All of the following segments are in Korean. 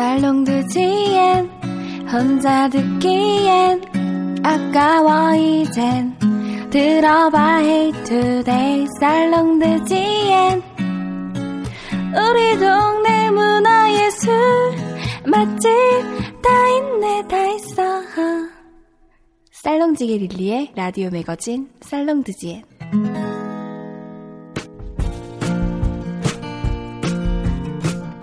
살롱드지엔 혼자 듣기엔 아까워 이젠. 들어봐 헤이투데이 살롱드지엔 우리 동네 문화예술 맛집 다 있네 다 있어 살롱지게 릴리의 라디오 매거진 살롱드지엔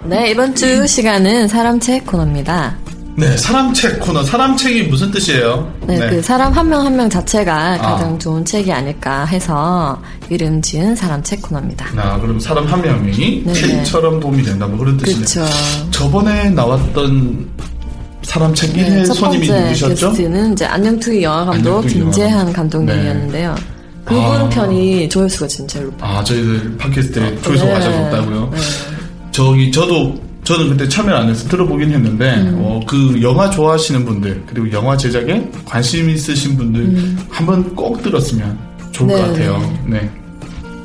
네, 이번 주 시간은 사람책 코너입니다. 네, 사람책 코너. 사람책이 무슨 뜻이에요? 네, 그 사람 한명 한 명 자체가 가장 좋은 책이 아닐까 해서 이름 지은 사람책 코너입니다. 아, 그럼 사람 한 명이 네, 책처럼 도움이 된다. 뭐 그런 뜻이네요. 그렇죠. 저번에 나왔던 사람책 1회 네, 첫 손님이 누구셨죠? 게스트는 이제 안녕투기 영화 감독 김재한. 감독님이었는데요. 그분 아. 편이 조회수가 진짜 높아요. 아, 저희들 팟캐스트에 조회수 네. 가장 높다고요. 네. 저기 저도 저는 그때 참여를 안 해서 들어보긴 했는데 음. 어, 그 영화 좋아하시는 분들 그리고 영화 제작에 관심 있으신 분들 한번 꼭 들었으면 좋을 것 음. 네, 같아요. 네.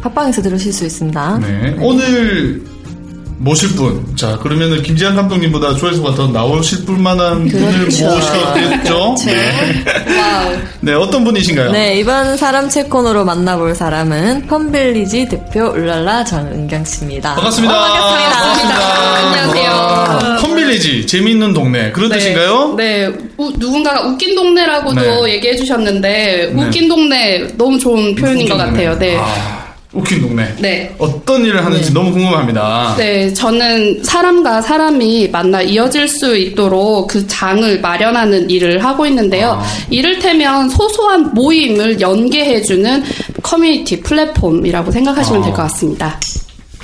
팟빵에서 들으실 수 있습니다. 네. 오늘 모실 분. 자, 그러면은 김지한 감독님보다 조회수가 더 나오실 분만한 분을 그렇죠. 모셨겠죠? 네. 네, 어떤 분이신가요? 네, 이번 사람 책 코너로 만나볼 사람은 펌빌리지 대표 울랄라 정은경 씨입니다. 반갑습니다. 안녕하세요. 와, 펀빌리지 재미있는 동네 그런 뜻인가요? 네, 우- 누군가가 웃긴 동네라고도 네. 얘기해 주셨는데 네. 웃긴 동네 너무 좋은 표현인 것 같아요. 네. 아, 웃긴 동네. 네. 어떤 일을 하는지 너무 궁금합니다. 네, 저는 사람과 사람이 만나 이어질 수 있도록 그 장을 마련하는 일을 하고 있는데요. 아. 이를테면 소소한 모임을 연계해주는 커뮤니티 플랫폼이라고 생각하시면 아. 될것 같습니다.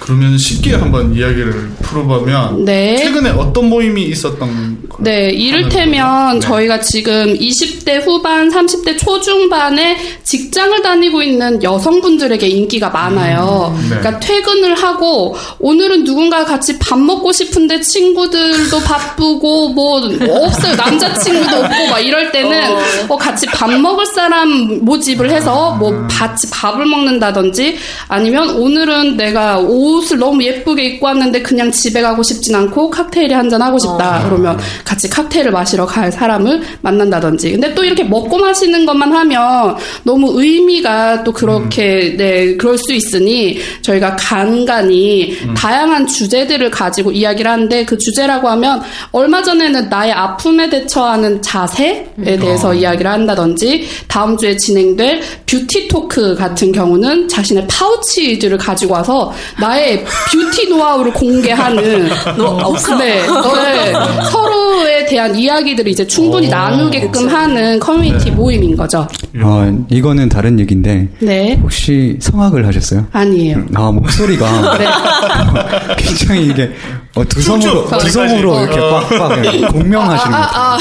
그러면 쉽게 한번 이야기를 풀어보면 네. 최근에 어떤 모임이 있었던 네, 이를테면 네. 저희가 지금 20대 후반, 30대 초중반에 직장을 다니고 있는 여성분들에게 인기가 많아요. 네. 그러니까 퇴근을 하고 오늘은 누군가 같이 밥 먹고 싶은데 친구들도 바쁘고 뭐 없어요. 남자친구도 없고 막 이럴 때는 어, 같이 밥 먹을 사람 모집을 해서 뭐 같이 밥을 먹는다든지 아니면 오늘은 내가 옷을 너무 예쁘게 입고 왔는데 그냥 집에 가고 싶진 않고 칵테일에 한잔 하고 싶다. 그러면 같이 칵테일을 마시러 갈 사람을 만난다든지. 근데 또 이렇게 먹고 마시는 것만 하면 너무 의미가 또 그렇게 네 그럴 수 있으니 저희가 간간히 다양한 주제들을 가지고 이야기를 하는데 그 주제라고 하면 얼마 전에는 나의 아픔에 대처하는 자세에 대해서 이야기를 한다든지 다음 주에 진행될 뷰티 토크 같은 경우는 자신의 파우치들을 가지고 와서 나의 뷰티 노하우를 공개하는 없어. 네, 네, 서로에 대한 이야기들을 이제 충분히 오, 나누게끔 하는 커뮤니티 모임인 거죠. 아, 이거는 다른 얘기인데 네, 혹시 성악을 하셨어요? 아니에요. 아 목소리가 굉장히 이게 어, 두성으로 춤추. 두성으로 어. 이렇게 빡빡 이렇게 공명하시는 것 같아요. 아,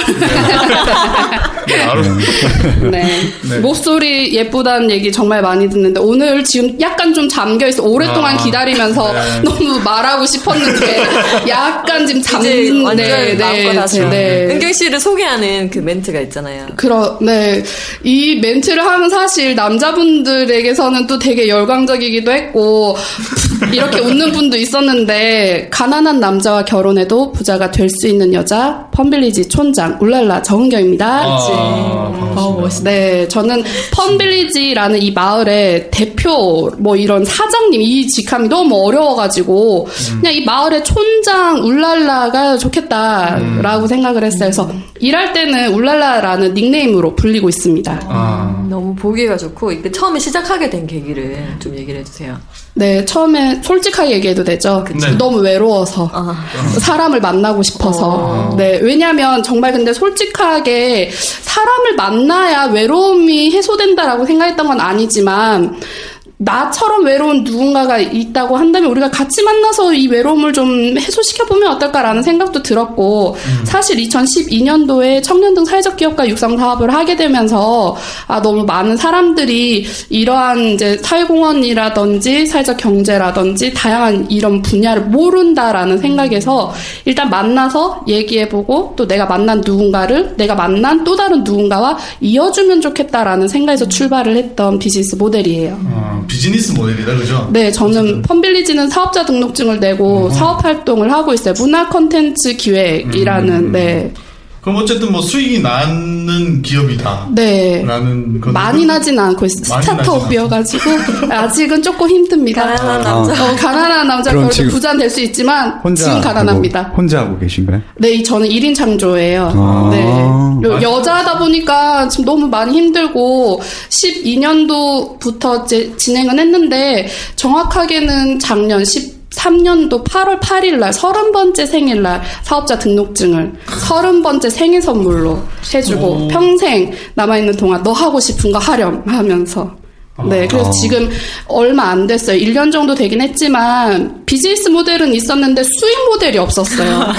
네, 알아. 네. 네. 목소리 예쁘다는 얘기 정말 많이 듣는데 오늘 지금 약간 좀 잠겨 있어. 오랫동안 아, 기다리면서 네. 너무 말하고 싶었는데 약간 지금 완전 네, 마음껏 네, 하세요. 네. 은경 씨를 소개하는 그 멘트가 있잖아요. 그러, 네. 이 멘트를 하면 사실 남자분들에게서는 또 되게 열광적이기도 했고, 이렇게 웃는 분도 있었는데, 가난한 남 자와 결혼해도 부자가 될 수 있는 여자 펀빌리지 촌장 울랄라 정은경입니다. 아. 어, 멋있다. 네, 저는 펀빌리지라는 이 마을의 대표 뭐 이런 사장님 이 직함이 너무 어려워가지고 음. 그냥 이 마을의 촌장 울랄라가 좋겠다라고 음. 생각을 했어요. 그래서 일할 때는 울랄라라는 닉네임으로 불리고 있습니다. 아, 너무 보기가 좋고 이때 처음에 시작하게 된 계기를 좀 얘기를 해주세요. 네, 처음에 솔직하게 얘기해도 되죠. 네. 너무 외로워서. 아, 사람을 만나고 싶어서. 네, 왜냐면 정말 근데 솔직하게 사람을 만나야 외로움이 해소된다라고 생각했던 건 아니지만, 나처럼 외로운 누군가가 있다고 한다면 우리가 같이 만나서 이 외로움을 좀 해소시켜보면 어떨까라는 생각도 들었고, 사실 2012년도에 청년 등 사회적 기업가 육성 사업을 하게 되면서, 아, 너무 많은 사람들이 이러한 이제 사회공헌이라든지 사회적 경제라든지 다양한 이런 분야를 모른다라는 생각에서 일단 만나서 얘기해보고 또 내가 만난 누군가를 내가 만난 또 다른 누군가와 이어주면 좋겠다라는 생각에서 출발을 했던 비즈니스 모델이에요. 아, 비즈니스 모델이다, 그죠? 네, 저는 펀빌리지는 사업자 등록증을 내고 사업 활동을 하고 있어요. 문화 콘텐츠 기획이라는 네. 그럼 어쨌든 뭐 수익이 나는 기업이다. 네. 라는 건 많이 나진 않고 스타트업이어가지고 아직은 조금 힘듭니다. 가난한 아. 남자. 어, 가난한 남자 그럼 지금 부자는 될 수 있지만 혼자 지금 가난합니다. 하고, 혼자 하고 계신가요? 네, 이- 저는 1인 창조예요. 아. 네. 여, 여자다 보니까 지금 너무 많이 힘들고 12년도부터 이제 진행은 했는데 정확하게는 작년 13년도 8월 8일 날 30번째 생일 날 사업자 등록증을 30번째 생일 선물로 해주고 오. 평생 남아있는 동안 너 하고 싶은 거 하렴 하면서 네, 그래서 아. 지금 얼마 안 됐어요. 1년 정도 되긴 했지만 비즈니스 모델은 있었는데 수익 모델이 없었어요.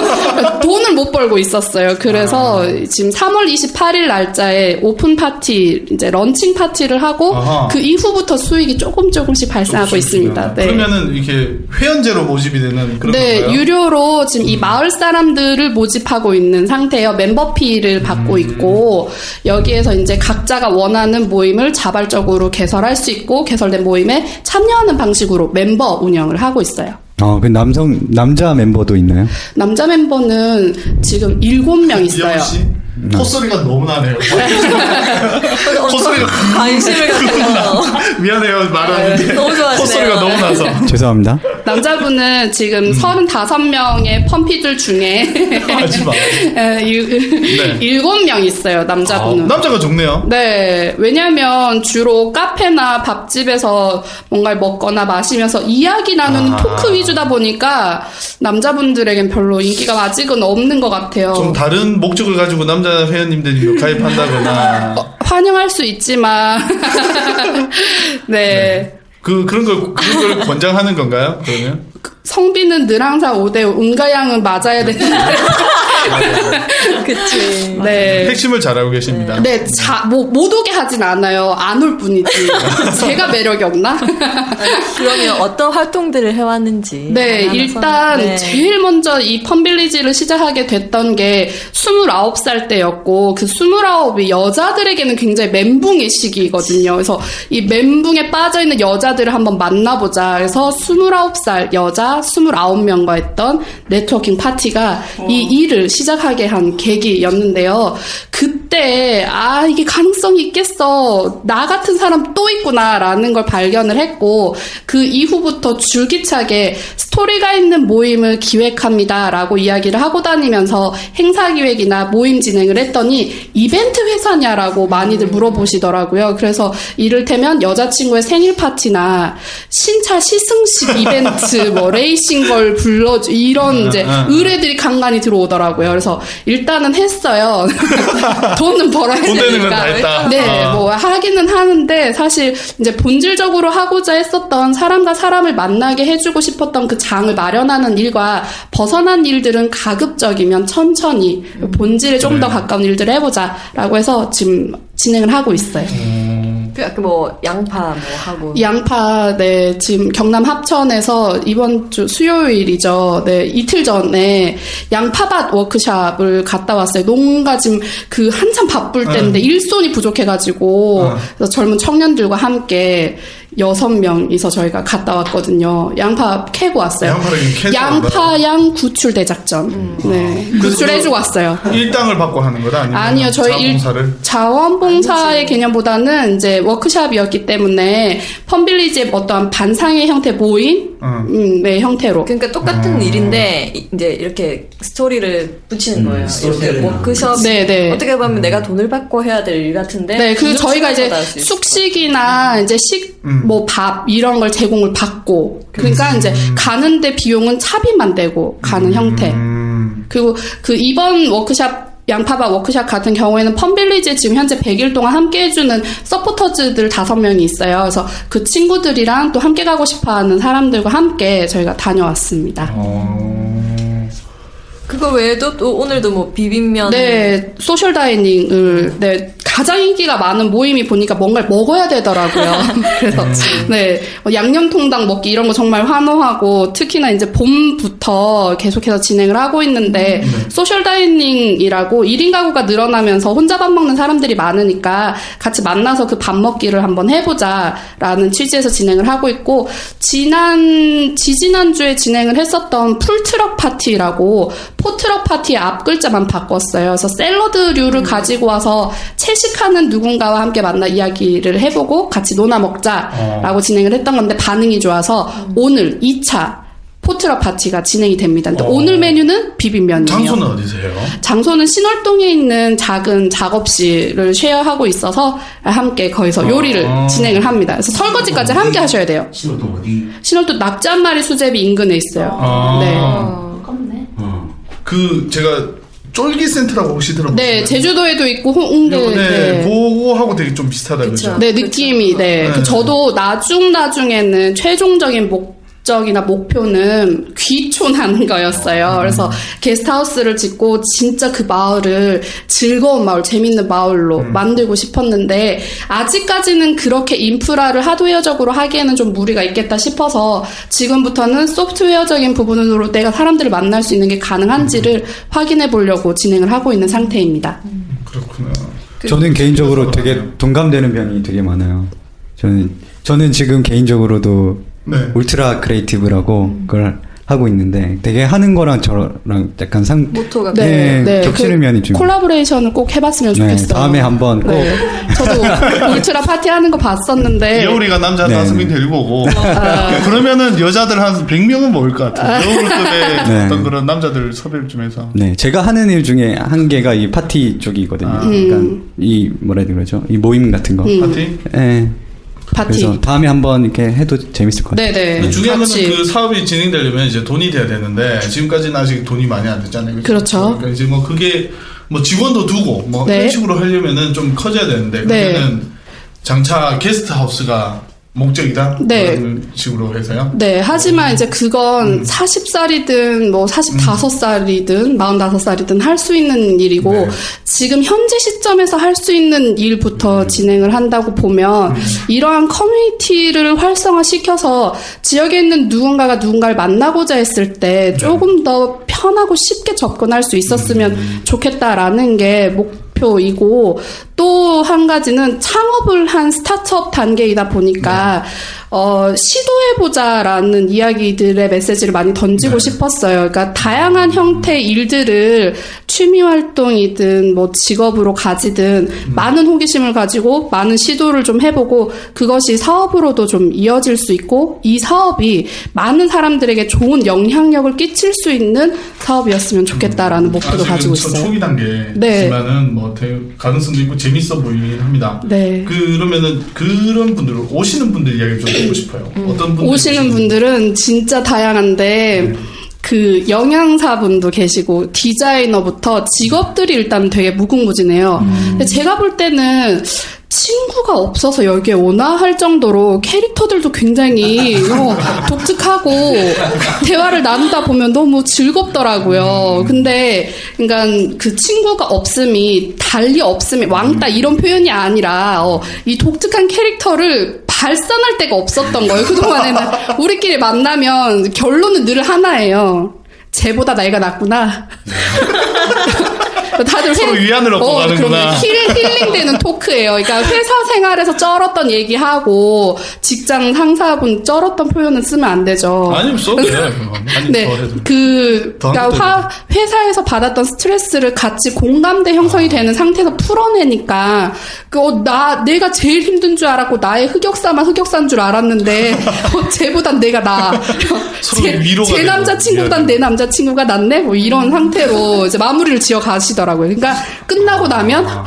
돈을 못 벌고 있었어요. 그래서 지금 3월 28일 날짜에 오픈 파티, 이제 런칭 파티를 하고 아하. 그 이후부터 수익이 조금 조금씩 발생하고 있습니다. 네. 그러면은 이렇게 회원제로 모집이 되는 그런 네, 건가요? 음. 유료로 지금 이 마을 사람들을 모집하고 있는 상태예요. 멤버피를 받고 음. 있고 여기에서 이제 각자가 원하는 모임을 자발적으로 개설할 수 있고 개설된 모임에 참여하는 방식으로 멤버 운영을 하고 있어요. 어, 그 남성, 남자 멤버도 있나요? 남자 멤버는 지금 일곱 명 있어요. 이영 씨 콧소리가 너무 나네요. 콧소리가 관심을 갖고 미안해요 말하는데 너무 좋아하시네요. 콧소리가 너무 나서 죄송합니다. 남자분은 음. 지금 35명의 펌피들 중에 하지 마. 네. 일곱 명 있어요. 아, 남자분은. 남자가 좋네요. 네, 왜냐면 주로 카페나 밥집에서 뭔가를 먹거나 마시면서 이야기 나누는 아. 토크 위주다 보니까 남자분들에겐 별로 인기가 아직은 없는 것 같아요. 좀 다른 목적을 가지고 남자 회원님들이 가입한다거나 환영할 수 있지만, 네. 그 그런 걸 그런 걸 권장하는 건가요? 그러면 성비는 늘 항상 5대5, 운과 양은 맞아야 되는데. 그치. 네. 핵심을 잘하고 계십니다. 네, 자, 뭐, 못 오게 하진 않아요. 안 올 뿐이지. 제가 매력이 없나? 그러면 어떤 활동들을 해왔는지. 네, 일단 네. 제일 먼저 이 펀빌리지를 시작하게 됐던 게 29살 때였고 그 29이 여자들에게는 굉장히 멘붕의 시기거든요. 그래서 이 멘붕에 빠져 있는 여자들을 한번 만나보자. 그래서 29살 여자 29명과 했던 네트워킹 파티가 이 일을 시작하게 한 계기였는데요. 그때 아 이게 가능성이 있겠어. 나 같은 사람 또 있구나라는 걸 발견을 했고 그 이후부터 줄기차게 스토리가 있는 모임을 기획합니다라고 이야기를 하고 다니면서 행사 기획이나 모임 진행을 했더니 이벤트 회사냐라고 많이들 물어보시더라고요. 그래서 이를테면 여자친구의 생일 파티나 신차 시승식 이벤트 뭐 레이싱 걸 불러주 이런 이제 의뢰들이 간간히 들어오더라고요. 그래서 일단은 했어요. 돈은 벌어야 돈 되니까. 했다. 네, 아. 뭐 하기는 하는데 사실 이제 본질적으로 하고자 했었던 사람과 사람을 만나게 해주고 싶었던 그 장을 마련하는 일과 벗어난 일들은 가급적이면 천천히 본질에 좀더 네. 가까운 일들을 해보자라고 해서 지금 진행을 하고 있어요. 그 약간 뭐 양파 뭐 하고. 양파, 네, 지금 경남 합천에서 이번 주 수요일이죠. 네, 이틀 전에 양파밭 워크샵을 갔다 왔어요. 농가 지금 그 한참 바쁠 때인데 일손이 부족해가지고, 어. 그래서 젊은 청년들과 함께 여섯 명이서 저희가 갔다 왔거든요. 양파 캐고 왔어요. 양파 양 구출 대작전. 네. 구출해주고 왔어요. 일당을 받고 하는 거다? 아니면 아니요, 저희 일- 자봉사를? 자원봉사의 개념보다는 이제 워크샵이었기 때문에 펌빌리지의 어떠한 반상의 형태 모임, 어. 음, 네 형태로. 그러니까 똑같은 일인데 이- 이제 이렇게 스토리를 붙이는 거예요. 스토리텔링. 이렇게 워크숍 네, 네. 어떻게 보면 내가 돈을 받고 해야 될 일 같은데 네, 그 저희가 이제 숙식이나 이제 식, 음. 뭐밥 이런 걸 제공을 받고, 그러니까 이제 가는데 비용은 차비만 되고 가는 형태. 음. 그리고 그 이번 워크샵 양파밥 워크샵 같은 경우에는 펀빌리지에 지금 현재 100일 동안 함께 해주는 서포터즈들 다섯 명이 있어요. 그래서 그 친구들이랑 또 함께 가고 싶어 하는 사람들과 함께 저희가 다녀왔습니다. 어. 그거 외에도 또 오늘도 뭐 비빔면. 네, social dining을, 네, 가장 인기가 많은 모임이 보니까 뭔가를 먹어야 되더라고요. 그래서, 네, 뭐 양념통닭 먹기 이런 거 정말 환호하고, 특히나 이제 봄부터 계속해서 진행을 하고 있는데, social dining이라고 1인 가구가 늘어나면서 혼자 밥 먹는 사람들이 많으니까 같이 만나서 그 밥 먹기를 한번 해보자라는 취지에서 진행을 하고 있고, 지난, 지지난 주에 진행을 했었던 풀트럭 파티라고, potluck 파티의 앞 글자만 바꿨어요. 그래서 샐러드류를 가지고 와서 채식하는 누군가와 함께 만나 이야기를 해보고 같이 나눠 먹자라고 진행을 했던 건데 반응이 좋아서 오늘 2차 potluck 파티가 진행이 됩니다. 근데 어. 오늘 메뉴는 비빔면이에요. 장소는 어디세요? 장소는 신월동에 있는 작은 작업실을 share하고 있어서 함께 거기서 요리를 어. 진행을 합니다. 그래서 설거지까지 함께 하셔야 돼요. 신월동 어디? 신월동 낙지 한 마리 수제비 인근에 있어요. 아. 네. 어. 그 제가 쫄기 센터라고 혹시 들어보셨나요? 네, 제주도에도 있고 홍대. 네, 네. 그거하고 되게 좀 비슷하다 그죠? 네, 느낌이, 네. 네. 그 저도 나중, 나중에는 최종적인 목 적이나 목표는 귀촌하는 거였어요. 그래서 게스트하우스를 짓고 진짜 그 마을을 즐거운 마을, 재밌는 마을로 만들고 싶었는데, 아직까지는 그렇게 인프라를 하드웨어적으로 하기에는 좀 무리가 있겠다 싶어서, 지금부터는 소프트웨어적인 부분으로 내가 사람들을 만날 수 있는 게 가능한지를 확인해 보려고 진행을 하고 있는 상태입니다. 그렇구나. 저는 개인적으로 되게 동감되는 면이 되게 많아요. 저는 저는 지금 개인적으로도 네. 울트라 크리에이티브라고 그걸 하고 있는데 되게 하는 거랑 저랑 약간 상 모토가 네, 겹치는 그 면이 좀 collaboration을 꼭 해봤으면 네, 좋겠어요. 다음에 한번 꼭 네. 저도 울트라 파티 하는 거 봤었는데. 여우리가 남자 네. 다섯 명 데리고 오고 아. 그러면은 여자들 한 100명은 모일 것 같아요. 여우급의 네. 어떤 그런 남자들 섭외를 좀 해서 네, 제가 하는 일 중에 한 개가 이 파티 쪽이거든요. 아. 그러니까 이 뭐라 해야 되죠? 이 모임 같은 거. 음. 파티? 네. 파티. 그래서 다음에 한번 이렇게 해도 재밌을 것 같아요. 네네. 중요한 같이. 거는 그 사업이 진행되려면 이제 돈이 돼야 되는데 지금까지는 아직 돈이 많이 안 됐잖아요. 그죠? 그렇죠. 그러니까 이제 뭐 그게 뭐 직원도 두고 뭐 네. 그런 식으로 하려면은 좀 커져야 되는데 네. 그러면은 장차 게스트 하우스가 목적이다 네. 그런 식으로 해서요. 네, 하지만 이제 음. 그건 40살이든 뭐 45살이든 45살이든 할 수 있는 일이고 네. 지금 현재 시점에서 할 수 있는 일부터 진행을 한다고 보면 음. 이러한 커뮤니티를 활성화시켜서 지역에 있는 누군가가 누군가를 만나고자 했을 네. 때 조금 더 편하고 쉽게 접근할 수 있었으면 음. 좋겠다라는 게 목표 이고 또 한 가지는 창업을 한 스타트업 단계이다 보니까 어, 시도해보자라는 이야기들의 메시지를 많이 던지고 싶었어요. 그러니까 다양한 형태의 일들을 취미 활동이든 뭐 직업으로 가지든 많은 호기심을 가지고 많은 시도를 좀 해보고 그것이 사업으로도 좀 이어질 수 있고 이 사업이 많은 사람들에게 좋은 영향력을 끼칠 수 있는 사업이었으면 좋겠다라는 목표도 아직은 가지고 초- 있어요. 초기 단계지만은 뭐 대- 가능성도 있고 재밌어 보이긴 합니다. 네. 그러면은 그런 분들 오시는 분들 이야기 좀 듣고 싶어요. 어떤 분들 음. 오시는 분들은 진짜 다양한데 그 영양사분도 계시고 디자이너부터 직업들이 일단 되게 무궁무진해요. 근데 제가 볼 때는 친구가 없어서 여기에 오나 할 정도로 캐릭터들도 굉장히 어, 독특하고 대화를 나누다 보면 너무 즐겁더라고요. 근데 그러니까 그 친구가 없음이 달리 없음이 왕따 이런 표현이 아니라 어, 이 독특한 캐릭터를 발산할 데가 없었던 거예요. 그동안에는 우리끼리 만나면 결론은 늘 하나예요. 쟤보다 나이가 낮구나. 다들 서로 회- 위안을 얻고 어, 가는구나. 그럼요. 힐, 힐링되는 토크예요. 그러니까 회사 생활에서 쩔었던 얘기하고 직장 상사분 쩔었던 표현은 쓰면 안 되죠. 아니면 써도 돼요. 네, 더 해도. 그, 더 그러니까 화, 회사에서 받았던 스트레스를 같이 공감대 형성이 되는 상태에서 풀어내니까, 그, 어, 나, 내가 제일 힘든 줄 알았고, 나의 흑역사만 흑역사인 줄 알았는데, 어, 쟤보단 내가 나. 제, 제 남자친구보단 내 남자친구가 낫네? 뭐 이런 상태로 이제 마무리를 지어 가시더라고요. 그러니까 끝나고 나면, 어,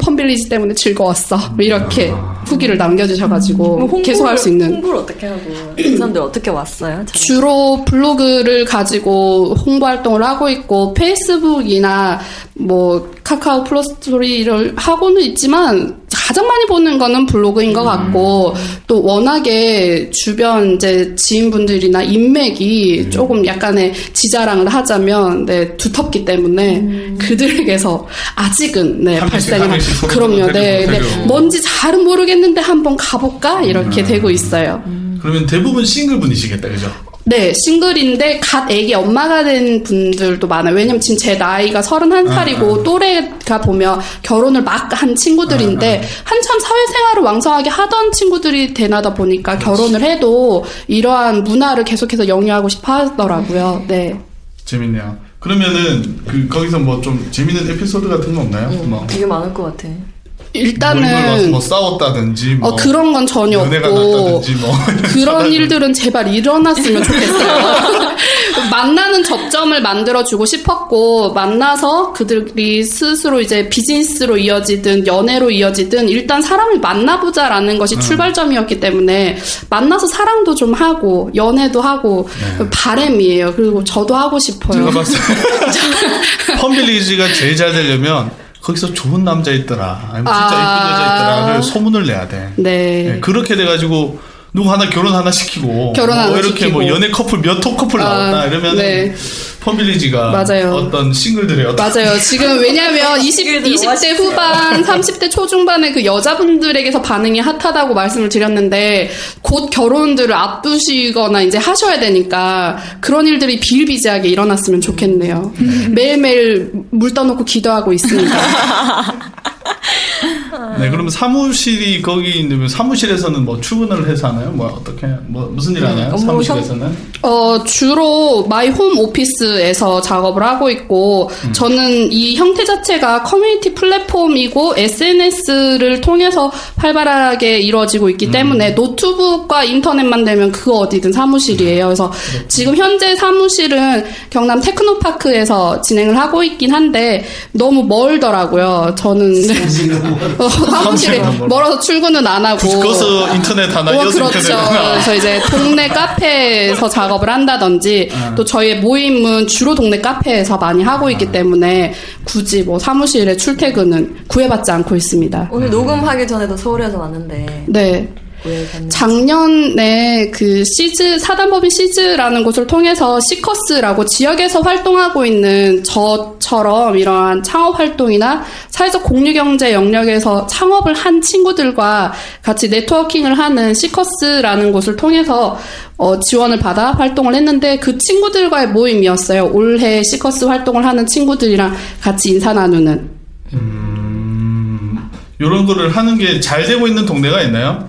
펌빌리지 때문에 즐거웠어. 뭐 이렇게 후기를 남겨주셔가지고, 계속 할 수 있는. 홍보를 어떻게 하고 그 사람들 어떻게 왔어요? 주로 블로그를 가지고 홍보 활동을 하고 있고 페이스북이나 뭐 카카오 플러스 스토리를 하고는 있지만 가장 많이 보는 거는 블로그인 것 같고 또 워낙에 주변 이제 지인분들이나 인맥이 조금 약간의 지자랑을 하자면 네 두텁기 때문에 그들에게서 아직은 네 소개도 그럼요. 네, 네. 뭔지 잘은 모르겠는데 한번 가볼까? 이렇게 되고 있어요. 그러면 대부분 싱글 분이시겠다, 그죠? 네, 싱글인데 갓 애기 엄마가 된 분들도 많아요. 왜냐면 지금 제 나이가 31살이고 또래가 보면 결혼을 막 한 친구들인데 한참 사회생활을 왕성하게 하던 친구들이 되나다 보니까 결혼을 해도 이러한 문화를 계속해서 영위하고 싶어 하더라고요. 네. 재밌네요. 그러면은 그 거기서 뭐 좀 재밌는 에피소드 같은 거 없나요? 뭐 되게 많을 것 같아. 일단은 뭐 싸웠다든지 뭐 어, 그런 건 전혀 없고 뭐 그런 일들은 제발 일어났으면 좋겠어요. 만나는 접점을 만들어주고 싶었고, 만나서 그들이 스스로 이제 비즈니스로 이어지든 연애로 이어지든 일단 사람을 만나보자라는 것이 출발점이었기 때문에 만나서 사랑도 좀 하고, 연애도 하고, 바램이에요. 그리고 저도 하고 싶어요. 제가 봤을 때 펌빌리지가 제일 잘 되려면 거기서 좋은 남자 있더라. 아니면 진짜 아. 예쁜 여자 있더라를 소문을 내야 돼. 네. 네, 그렇게 돼가지고 누구 하나 결혼 하나 시키고 결혼 하나 뭐 이렇게 시키고. 뭐 연애 커플 몇 호 커플 아, 나온다 이러면 네. 펌빌리지가 맞아요. 어떤 싱글들의 어떤 맞아요. 지금 왜냐면 20, 20대 후반, 30대 초중반의 그 여자분들에게서 반응이 핫하다고 말씀을 드렸는데 곧 결혼들을 앞두시거나 이제 하셔야 되니까 그런 일들이 비일비재하게 일어났으면 좋겠네요. 매일매일 물 떠놓고 기도하고 있습니다. 네, 그러면 사무실이 거기 있는 사무실에서는 뭐 출근을 해서 하나요? 뭐 어떻게 뭐 무슨 일 하나요? 업무 사무실에서는? 어, 주로 my home office에서 작업을 하고 있고, 저는 이 형태 자체가 커뮤니티 플랫폼이고, SNS를 통해서 활발하게 이루어지고 있기 때문에, 노트북과 인터넷만 되면 그 어디든 사무실이에요. 그래서 지금 현재 사무실은 경남 테크노파크에서 진행을 하고 있긴 한데, 너무 멀더라고요. 저는, 어, 사무실에 멀어서 출근은 안 하고. 그것은 인터넷 하나 어, 그렇죠. 그래서 이제 동네 카페에서 작업을 한다든지 또 저희의 모임은 주로 동네 카페에서 많이 하고 있기 때문에 굳이 뭐 사무실에 출퇴근은 구애받지 않고 있습니다. 오늘 녹음하기 전에도 서울에서 왔는데 네. 왜 갔는지. 작년에 그 시즈 사단법인 시즈라는 곳을 통해서 시커스라고 지역에서 활동하고 있는 저처럼 이러한 창업 활동이나 사회적 공유 경제 영역에서 창업을 한 친구들과 같이 네트워킹을 하는 시커스라는 곳을 통해서 어, 지원을 받아 활동을 했는데 그 친구들과의 모임이었어요. 올해 시커스 활동을 하는 친구들이랑 같이 인사 나누는. 이런 거를 하는 게 잘 되고 있는 동네가 있나요?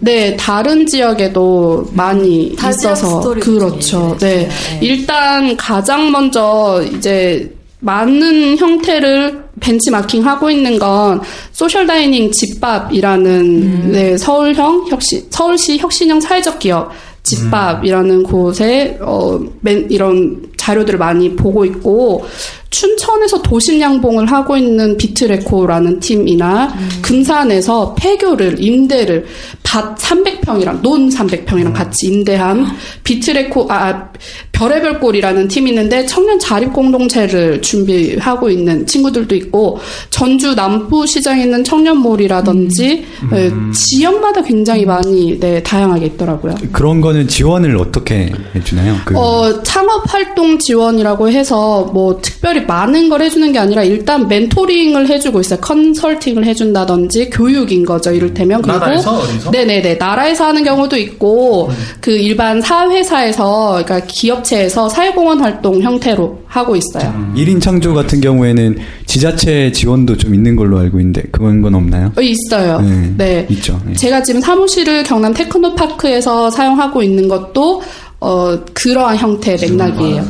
네, 다른 지역에도 많이 다 지역 있어서 그렇죠. 좀 네. 네. 일단 가장 먼저 이제 많은 형태를 벤치마킹 하고 있는 건 social dining 집밥이라는 음. 네, 서울형 혁신 서울시 혁신형 사회적 기업 집밥이라는 곳에 어 맨, 이런 자료들을 많이 보고 있고 춘천에서 도심 양봉을 하고 있는 비트레코라는 팀이나 금산에서 폐교를 임대를 밭 300평이랑 논 300평이랑 같이 임대한 비트레코 아, 아 별의별 꼴이라는 팀이 있는데 청년 자립 공동체를 준비하고 있는 친구들도 있고 전주 남부 시장에 있는 청년몰이라든지 네, 지역마다 굉장히 많이 네, 다양하게 있더라고요. 그런 거는 지원을 어떻게 해주나요? 그 어, 창업 활동 지원이라고 해서 뭐 특별히 많은 걸 해주는 게 아니라 일단 멘토링을 해주고 있어요. 컨설팅을 해준다든지 교육인 거죠. 이를테면 그리고 나라에서 어디서? 네네네 나라에서 하는 경우도 있고 그 일반 사회사에서 그러니까 기업체에서 사회공헌 활동 형태로 하고 있어요. 1인 창조 같은 경우에는 지자체 지원도 좀 있는 걸로 알고 있는데 그런 건 없나요? 어, 있어요. 네. 네. 있죠. 네. 제가 지금 사무실을 경남 테크노파크에서 사용하고 있는 것도 어, 그러한 형태의 맥락이에요.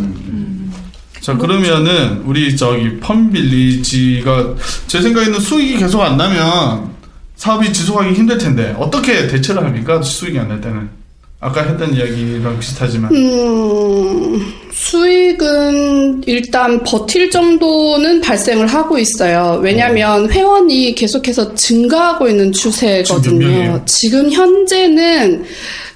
자 그러면은 우리 저기 펌빌리지가 제 생각에는 수익이 계속 안 나면 사업이 지속하기 힘들 텐데 어떻게 대처를 합니까? 수익이 안 날 때는 아까 했던 이야기랑 비슷하지만 음, 수익은 일단 버틸 정도는 발생을 하고 있어요. 왜냐면 회원이 계속해서 증가하고 있는 추세거든요. 지금 현재는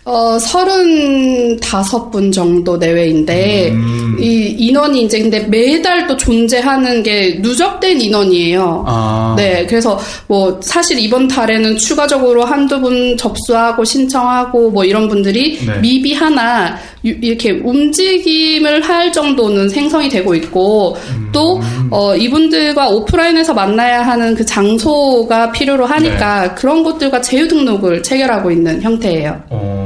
어, 35분 정도 내외인데, 음. 이 인원이 이제 근데 매달 또 존재하는 게 누적된 인원이에요. 아 네, 그래서 뭐 사실 이번 달에는 추가적으로 한두 분 접수하고 신청하고 뭐 이런 분들이 네. 미비 하나 유- 이렇게 움직임을 할 정도는 생성이 되고 있고 음. 또 어, 이분들과 오프라인에서 만나야 하는 그 장소가 필요로 하니까 네. 그런 것들과 제휴 등록을 체결하고 있는 형태예요. 어...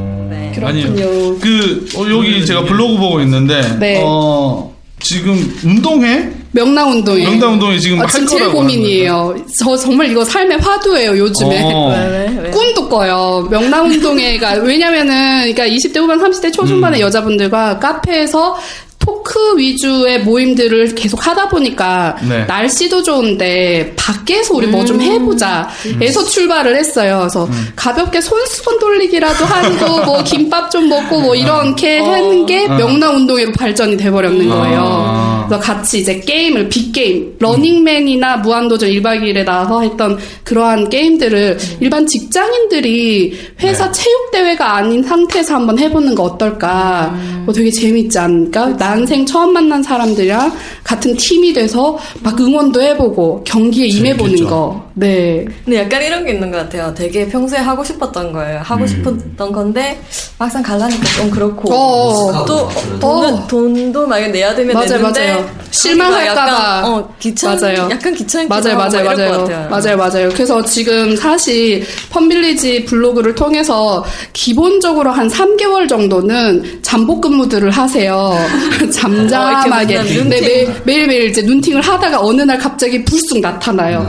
아니 그렇군요. 그 어, 여기 제가 블로그 보고 있는데 네. 어 지금 운동회 명랑 운동이 명당 운동이 지금 아, 할 지금 제일 거라고 고민이에요. 저 정말 이거 삶의 화두예요 요즘에. 어. 꿈도 꿔요. 명랑운동회가 왜냐면은 그러니까 20대 후반 30대 초중반의 음. 여자분들과 카페에서 토크 위주의 모임들을 계속 하다 보니까 네. 날씨도 좋은데 밖에서 우리 뭐 좀 해보자 해서 출발을 했어요. 그래서 음. 가볍게 손수건 돌리기라도 하고 뭐 김밥 좀 먹고 뭐 이렇게 하는 게 어. 명랑 운동회로 발전이 돼버렸는 거예요. 아. 그래서 같이 이제 게임을 빅게임 러닝맨이나 무한도전 1박 2일에 나와서 했던 그러한 게임들을 일반 직장인들이 회사 체육대회가 아닌 상태에서 한번 해보는 거 어떨까 뭐 되게 재밌지 않을까 난생 처음 만난 사람들이랑 같은 팀이 돼서 막 응원도 해보고 경기에 임해보는 재밌겠죠. 거 네. 근데 약간 이런 게 있는 것 같아요. 되게 평소에 하고 싶었던 거예요. 음. 하고 싶었던 건데 막상 갈라니까 좀 그렇고 어. 또 돈은, 돈도 만약 내야 되면 맞아요, 내는데 맞아요. 실망할까봐. 어, 귀찮 맞아요. 약간 귀찮기도 맞아요, 맞아요, 맞아요. 맞아요, 맞아요. 그래서 지금 사실 펌빌리지 블로그를 통해서 기본적으로 한 3개월 정도는 잠복 근무들을 하세요. 잠잠하게. 어, 눈팅. 매일, 매일매일 이제 눈팅을 하다가 어느 날 갑자기 불쑥 나타나요.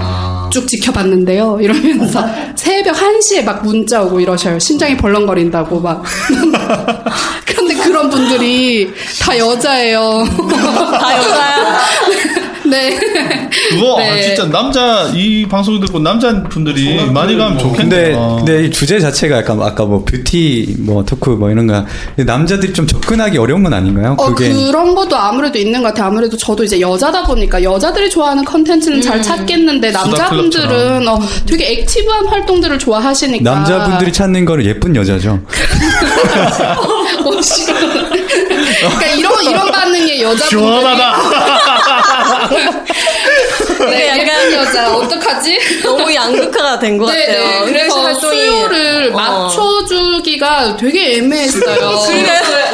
쭉 지켜봤는데요. 이러면서 새벽 1시에 막 문자 오고 이러셔요. 심장이 벌렁거린다고 막. 근데 그런 분들이 다 여자예요. 다 여자야. 네. 그거 아, 네. 진짜 남자 이 방송 듣고 남자 분들이 많이 가면 근데 좋겠네요. 근데 이 주제 자체가 약간 아까 뭐 뷰티 뭐 토크 뭐 이런 거 남자들이 좀 접근하기 어려운 건 아닌가요? 어, 그게 그런 것도 아무래도 있는 것 같아요. 아무래도 저도 이제 여자다 보니까 여자들이 좋아하는 컨텐츠는 잘 찾겠는데 남자분들은 어, 되게 액티브한 활동들을 좋아하시니까. 남자분들이 찾는 거는 예쁜 여자죠. 어, 싫어. 그러니까 이런 이런 반응의 여자분들이 네, 약간- 예쁜 여자 어떡하지? 너무 양극화가 된것 네, 같아요. 네. 그래서 그래서 활동이 수요를 어. 맞춰주기가 되게 애매했어요.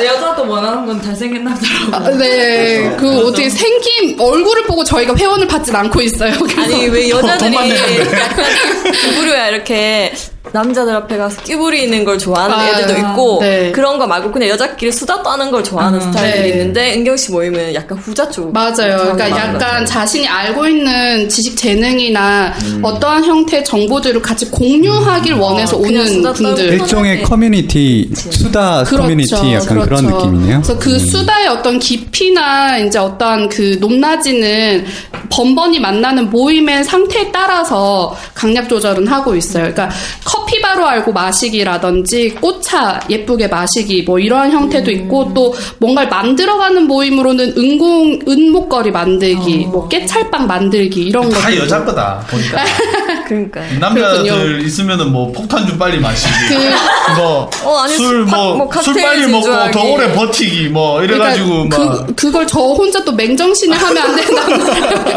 여자도 원하는 건 잘생긴 남자라고. 아, 네, 그 어떻게 생김 얼굴을 보고 저희가 회원을 받진 않고 있어요. 아니 왜 여자들이 돈 받는데. 약간 끼 부류야 이렇게 남자들 앞에 가서 끼부리는 걸 좋아하는 아, 애들도 있고 네. 그런 거 말고 그냥 여자끼리 수다 떠는 걸 좋아하는 스타일들이 네. 있는데 은경 씨 모임은 약간 후자 쪽 맞아요. 그러니까 약간 자신이 알고 있는 지식 재능이나 어떠한 형태의 정보들을 같이 공유하길 원해서 그냥 오는 분들. 일종의 커뮤니티 수다 커뮤니티 약간 그런 느낌이네요. 그래서 그 수다의 어떤 깊이나 이제 어떤 그 높낮이는 번번이 만나는 모임의 상태에 따라서 강약 조절은 하고 있어요. 그러니까 커피 바로 알고 마시기라든지 꽃차 예쁘게 마시기 뭐 이러한 형태도 있고 또 뭔가를 만들어가는 모임으로는 은공 은목걸이 만들기, 뭐 깨찰빵 만들기 이런 거. 다 여자 거다 보니까 그러니까. 남자들 있으면은 뭐 폭탄 좀 빨리 마시기, 어, 아니, 뭐술 파- 뭐뭐술 빨리 먹고 진주하기. 더 오래 버티기 뭐 이래가지고 막 그, 그걸 저 혼자 또 맹정신에 하면 안 된다는 거예요.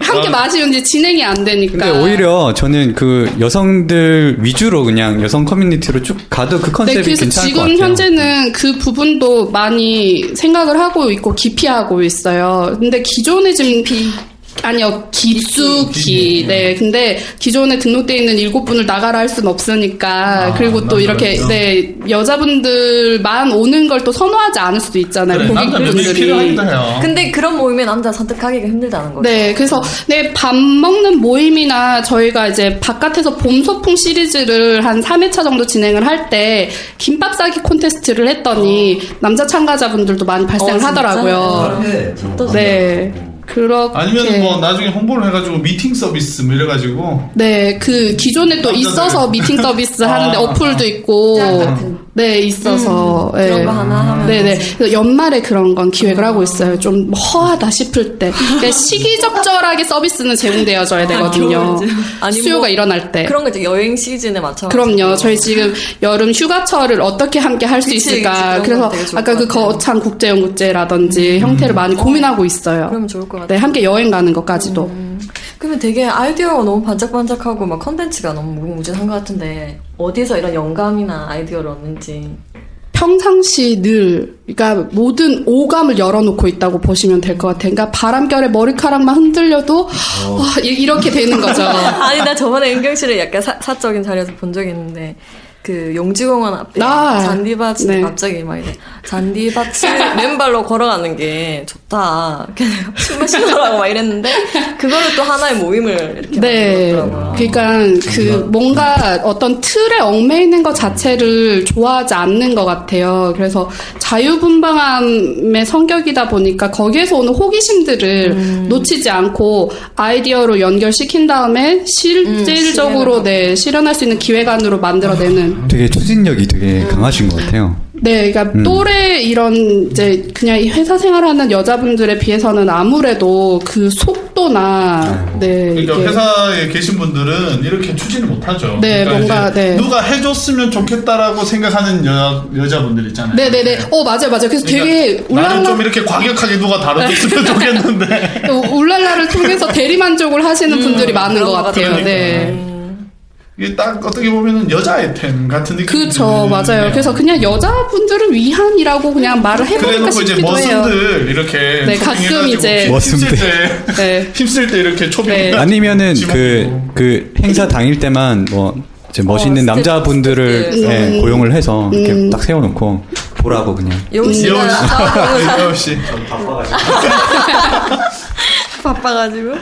함께 마시면 이제 진행이 안 되니까. 근데 오히려 저는 그 여성들 위주로 그냥 여성 커뮤니티로 쭉 가도 그 네, 컨셉이 그래서 괜찮을 것 지금 같아요. 현재는 그 부분도 많이 생각을 하고 있고 기피하고 있어요. 근데 기존에 지금 아니요 깊숙이 네 근데 기존에 등록돼 있는 일곱 분을 나가라 할 수는 없으니까 그리고 또 이렇게? 네 여자분들만 오는 걸 또 선호하지 않을 수도 있잖아요 그래, 고객분들이. 근데 그런 모임에 남자 선택하기가 힘들다는 거죠. 네, 그래서 네, 밥 먹는 모임이나 저희가 이제 바깥에서 봄 소풍 시리즈를 한 3회차 정도 진행을 할 때 김밥 싸기 콘테스트를 했더니 남자 참가자분들도 많이 발생을 어? 하더라고요. 네. 그렇게 아니면 뭐 나중에 홍보를 해가지고 미팅 서비스 뭐 이래가지고 네, 그 기존에 또 남자들. 있어서 미팅 서비스 하는데 아. 어플도 있고 네 있어서 음, 그런 예. 거 하나 하면 네네 그래서 연말에 그런 건 기획을 하고 있어요. 좀 허하다 싶을 때 그러니까 시기적절하게 서비스는 제공되어져야 되거든요. 아니, 수요가 뭐 일어날 때. 그런 거 이제 여행 시즌에 맞춰. 그럼요. 저희 지금 여름 휴가철을 어떻게 함께 할 수 있을까. 그런 그래서 아까 것 그. 음. 거창 국제연구제라든지 형태를 많이 고민하고 있어요. 그러면 좋을 것 같아요. 네, 함께 여행 가는 것까지도. 그러면 되게 아이디어가 너무 반짝반짝하고 막 컨텐츠가 너무 무궁무진한 것 같은데 어디서 이런 영감이나 아이디어를 얻는지. 평상시 늘, 그러니까 모든 오감을 열어놓고 있다고 보시면 될 것 같아요. 그러니까 바람결에 머리카락만 흔들려도 와, 이- 이렇게 되는 거죠. 아니 나 저번에 은경 씨를 약간 사, 사적인 자리에서 본 적이 있는데 그 용지공원 앞에 아, 잔디밭이 네. 갑자기 막 이래 잔디밭을 맨발로 걸어가는 게 좋다. 춤을 신으라고 막 이랬는데 그거를 또 하나의 모임을 이렇게 네. 만들었더라고요. 그러니까 그 뭔가 어떤 틀에 얽매이는 것 자체를 좋아하지 않는 것 같아요. 그래서 자유분방함의 성격이다 보니까 거기에서 오는 호기심들을 음. 놓치지 않고 아이디어로 연결시킨 다음에 실질적으로 네, 실현할 수 있는 기획안으로 만들어내는 되게 추진력이 되게 강하신 것 같아요. 네, 그러니까 음. 또래 이런 이제 그냥 이 회사 생활하는 여자분들에 비해서는 아무래도 그 속도나 네 그러니까 이게 회사에 계신 분들은 이렇게 추진을 못하죠. 네, 그러니까 뭔가, 네. 누가 해줬으면 좋겠다라고 생각하는 여, 여자분들 있잖아요. 네 네 네. 어 맞아요 맞아요. 그래서 되게 그러니까 나는 좀 울랄라 이렇게 과격하게 누가 다뤄줬으면 좋겠는데. 울랄라를 통해서 대리 만족을 하시는 분들이 많은 것 같아요. 그러니까. 네. 이게 딱 어떻게 보면은 여자 아이템 같은 느낌이 그렇죠 맞아요. 그래서 그냥 여자분들을 위한이라고 그냥 말을 그래놓고 이제 싶기도 해요. 머슴들 이렇게 네, 가끔 이제 힘- 힘쓸 머슴들. 때 네. 힘쓸 때 이렇게 초빙 네. 아니면은 그, 그 행사 당일 때만 뭐 이제 멋있는 스텝, 남자분들을 스텝들. 예, 음. 고용을 해서 이렇게 음. 딱 세워놓고 보라고 그냥. 여우 씨가 여우 씨. 아, 여우 씨. 바빠가지고.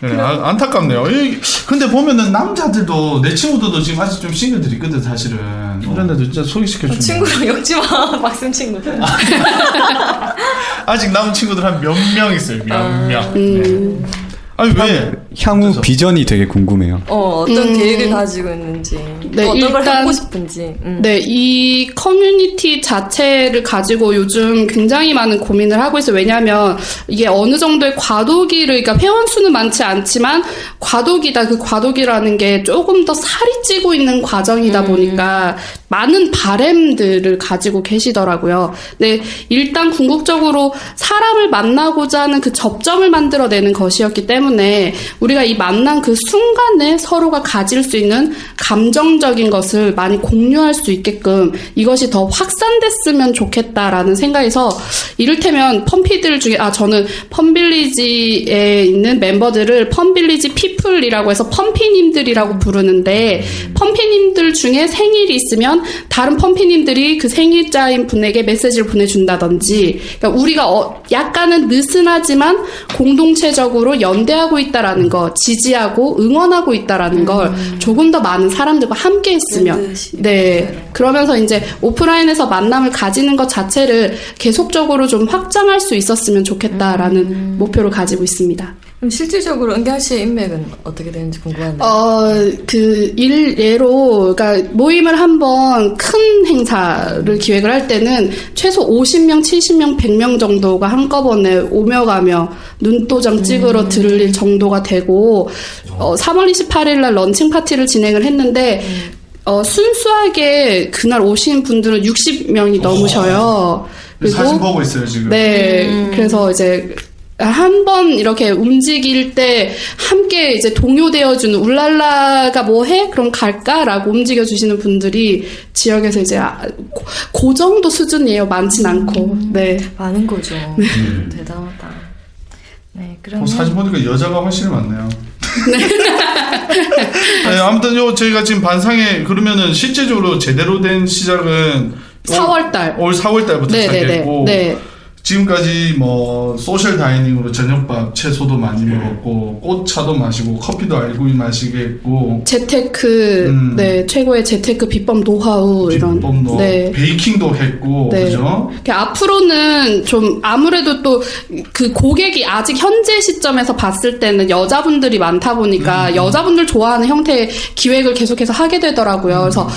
네, 아, 안타깝네요. 이- 근데 보면은 남자들도 내 친구들도 지금 아직 좀 싱글들이 있거든 사실은. 이런 애들 진짜 소개시켜 주면 친구랑 욕지마 막쓴 친구들. 아직 남은 친구들 한 몇 명 있어요. 몇 명. 음. 네. 아니 왜? 향후 비전이 되게 궁금해요. 어 어떤 음. 계획을 가지고 있는지. 네, 또 어떤 걸 일단- 하고 싶은지. 음. 네, 이 커뮤니티 자체를 가지고 요즘 굉장히 많은 고민을 하고 있어요. 왜냐하면 이게 어느 정도의 과도기를, 그러니까 회원 수는 많지 않지만 과도기다. 그 과도기라는 게 조금 더 살이 찌고 있는 과정이다 보니까 많은 바램들을 가지고 계시더라고요. 네, 일단 궁극적으로 사람을 만나고자 하는 그 접점을 만들어내는 것이었기 때문에 우리가 이 만난 그 순간에 서로가 가질 수 있는 감정적인 것을 많이 공유할 수 있게끔 이것이 더 확산됐으면 좋겠다라는 생각에서 이를테면 펌피들 중에 아 저는 펌빌리지에 있는 멤버들을 펌빌리지 피플이라고 해서 펌피님들이라고 부르는데 펌피님들 중에 생일이 있으면 다른 펌피님들이 그 생일자인 분에게 메시지를 보내준다든지 그러니까 우리가 어- 약간은 느슨하지만 공동체적으로 연대하고 있다라는 거 지지하고 응원하고 있다라는 걸 조금 더 많은 사람들과 함께 했으면. 네 그러면서 이제 오프라인에서 만남을 가지는 것 자체를 계속적으로 좀 확장할 수 있었으면 좋겠다라는 목표를 가지고 있습니다. 그럼 실질적으로 은경 씨의 인맥은 어떻게 되는지 궁금한데. 어, 그, 일 예로, 그러니까 모임을 한번 큰 행사를 기획을 할 때는 최소 50명, 70명, 100명 정도가 한꺼번에 오며 가며 눈도장 찍으러 들릴 정도가 되고, 어, 3월 28일 날 런칭 파티를 진행을 했는데, 어, 순수하게 그날 오신 분들은 60명이 넘으셔요. 사진 보고 있어요 지금. 네, 그래서 이제 한 번 이렇게 움직일 때 함께 이제 동요되어주는 울랄라가 뭐 해? 그럼 갈까라고 움직여주시는 분들이 지역에서 이제 아, 고, 그 정도 수준이에요. 많진 않고. 네. 많은 거죠. 대단하다. 네, 그러면. 어, 사진 보니까 여자가 훨씬 많네요. 네, 아무튼 요 저희가 지금 반상회 그러면은 실제적으로 제대로 된 시작은 4월달. 올 4월달부터 네네네. 시작했고 네. 지금까지 뭐 social dining으로 저녁밥 채소도 많이 먹었고 꽃차도 마시고 커피도 알고 마셨고 재테크, 음. 네, 최고의 재테크 비법 노하우, 이런. 뭐 네. baking도 했고 네. 그죠? 앞으로는 좀 아무래도 또 그 고객이 아직 현재 시점에서 봤을 때는 여자분들이 많다 보니까 여자분들 좋아하는 형태의 기획을 계속해서 하게 되더라고요. 그래서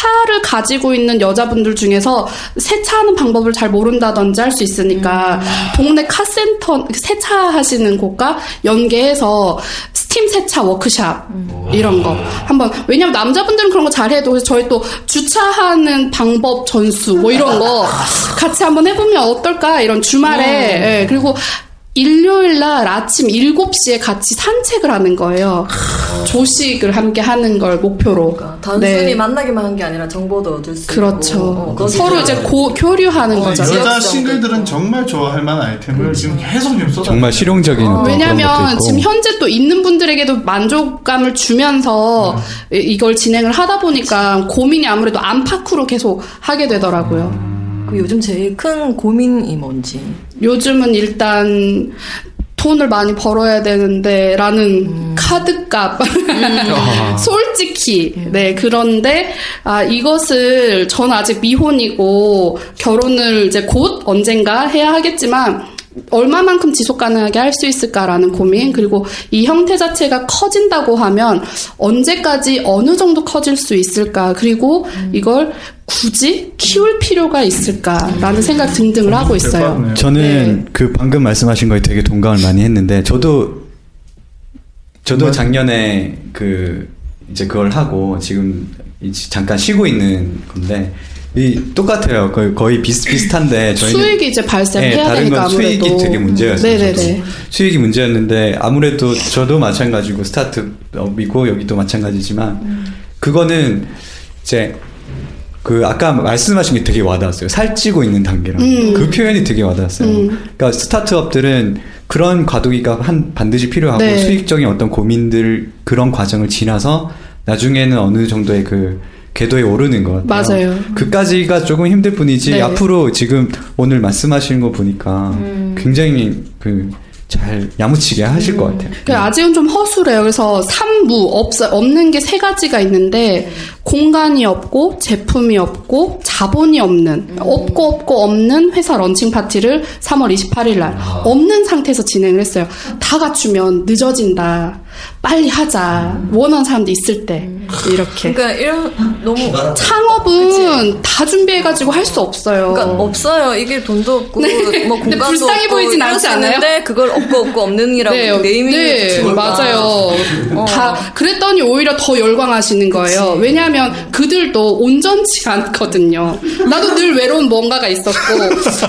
차를 가지고 있는 여자분들 중에서 세차하는 방법을 잘 모른다든지 할 수 있으니까 동네 카센터 세차 하시는 곳과 연계해서 스팀 세차 워크샵 이런 거 한번 왜냐면 남자분들은 그런 거 잘해도 저희 또 주차하는 방법 전수 뭐 이런 거 같이 한번 해보면 어떨까? 이런 주말에. 예, 그리고 일요일 날 아침 7시에 같이 산책을 하는 거예요. 조식을 함께 하는 걸 목표로. 단순히 네. 만나기만 한 게 아니라 정보도 얻을 수 그렇죠. 있고. 어, 거기서 서로 이제 고, 교류하는 거죠. 여자 싱글들은 정말 좋아할 만한 아이템을 지금 계속 지금 쏟아. 정말 실용적인 것도 왜냐면. 지금 현재 또 있는 분들에게도 만족감을 주면서 이- 이걸 진행을 하다 보니까 고민이 아무래도 안팎으로 계속 하게 되더라고요. 그 요즘 제일 큰 고민이 뭔지. 요즘은 일단 돈을 많이 벌어야 되는데 라는 카드값. 솔직히. 네 그런데 아 이것을 전 아직 미혼이고 결혼을 이제 곧 언젠가 해야 하겠지만 얼마만큼 지속 가능하게 할 수 있을까라는 고민 그리고 이 형태 자체가 커진다고 하면 언제까지 어느 정도 커질 수 있을까 그리고 이걸 굳이 키울 필요가 있을까라는 생각 등등을 하고 있어요. 저는 그 방금 말씀하신 거에 되게 동감을 많이 했는데 저도 저도 작년에 그 이제 그걸 하고 지금 이제 잠깐 쉬고 있는 건데 이 똑같아요. 거의, 거의 비슷비슷한데 저희는 수익이 이제 발생해야 네, 다른 되니까 건 수익이 아무래도. 되게 문제였어요. 네네네. 수익이 문제였는데 아무래도 저도 마찬가지고 스타트업이고 여기도 마찬가지지만 그거는 이제 그 아까 말씀하신 게 되게 와닿았어요. 살찌고 있는 단계라고. 음. 그 표현이 되게 와닿았어요. 음. 그러니까 스타트업들은 그런 과도기가 한 반드시 필요하고 네. 수익적인 어떤 고민들 그런 과정을 지나서 나중에는 어느 정도의 그 궤도에 오르는 것 같아요. 맞아요. 그까지가 조금 힘들 뿐이지 네. 앞으로 지금 오늘 말씀하시는 거 보니까 음. 굉장히 그 잘 야무치게 하실 것 같아요. 그 아직은 좀 허술해요. 그래서 삼무 없 없는 게 세 가지가 있는데 공간이 없고 제품이 없고 자본이 없는 없고 없고 없는 회사 런칭 파티를 3월 28일 날 없는 상태에서 진행을 했어요. 다 갖추면 늦어진다. 빨리 하자. 원하는 사람도 있을 때 이렇게. 그러니까 이런 너무 창업은 다 준비해 가지고 할 수 없어요. 그러니까 없어요. 이게 돈도 없고 네. 뭐 공간도 불쌍해 없고 보이진 않지 수 않아요? 그걸 없고 없고 없는이라고 네, 네이밍을 네, 붙이니까. 맞아요. 어. 다 그랬더니 오히려 더 열광하시는 거예요. 왜냐하면 그들도 온전치 않거든요. 나도 늘 외로운 뭔가가 있었고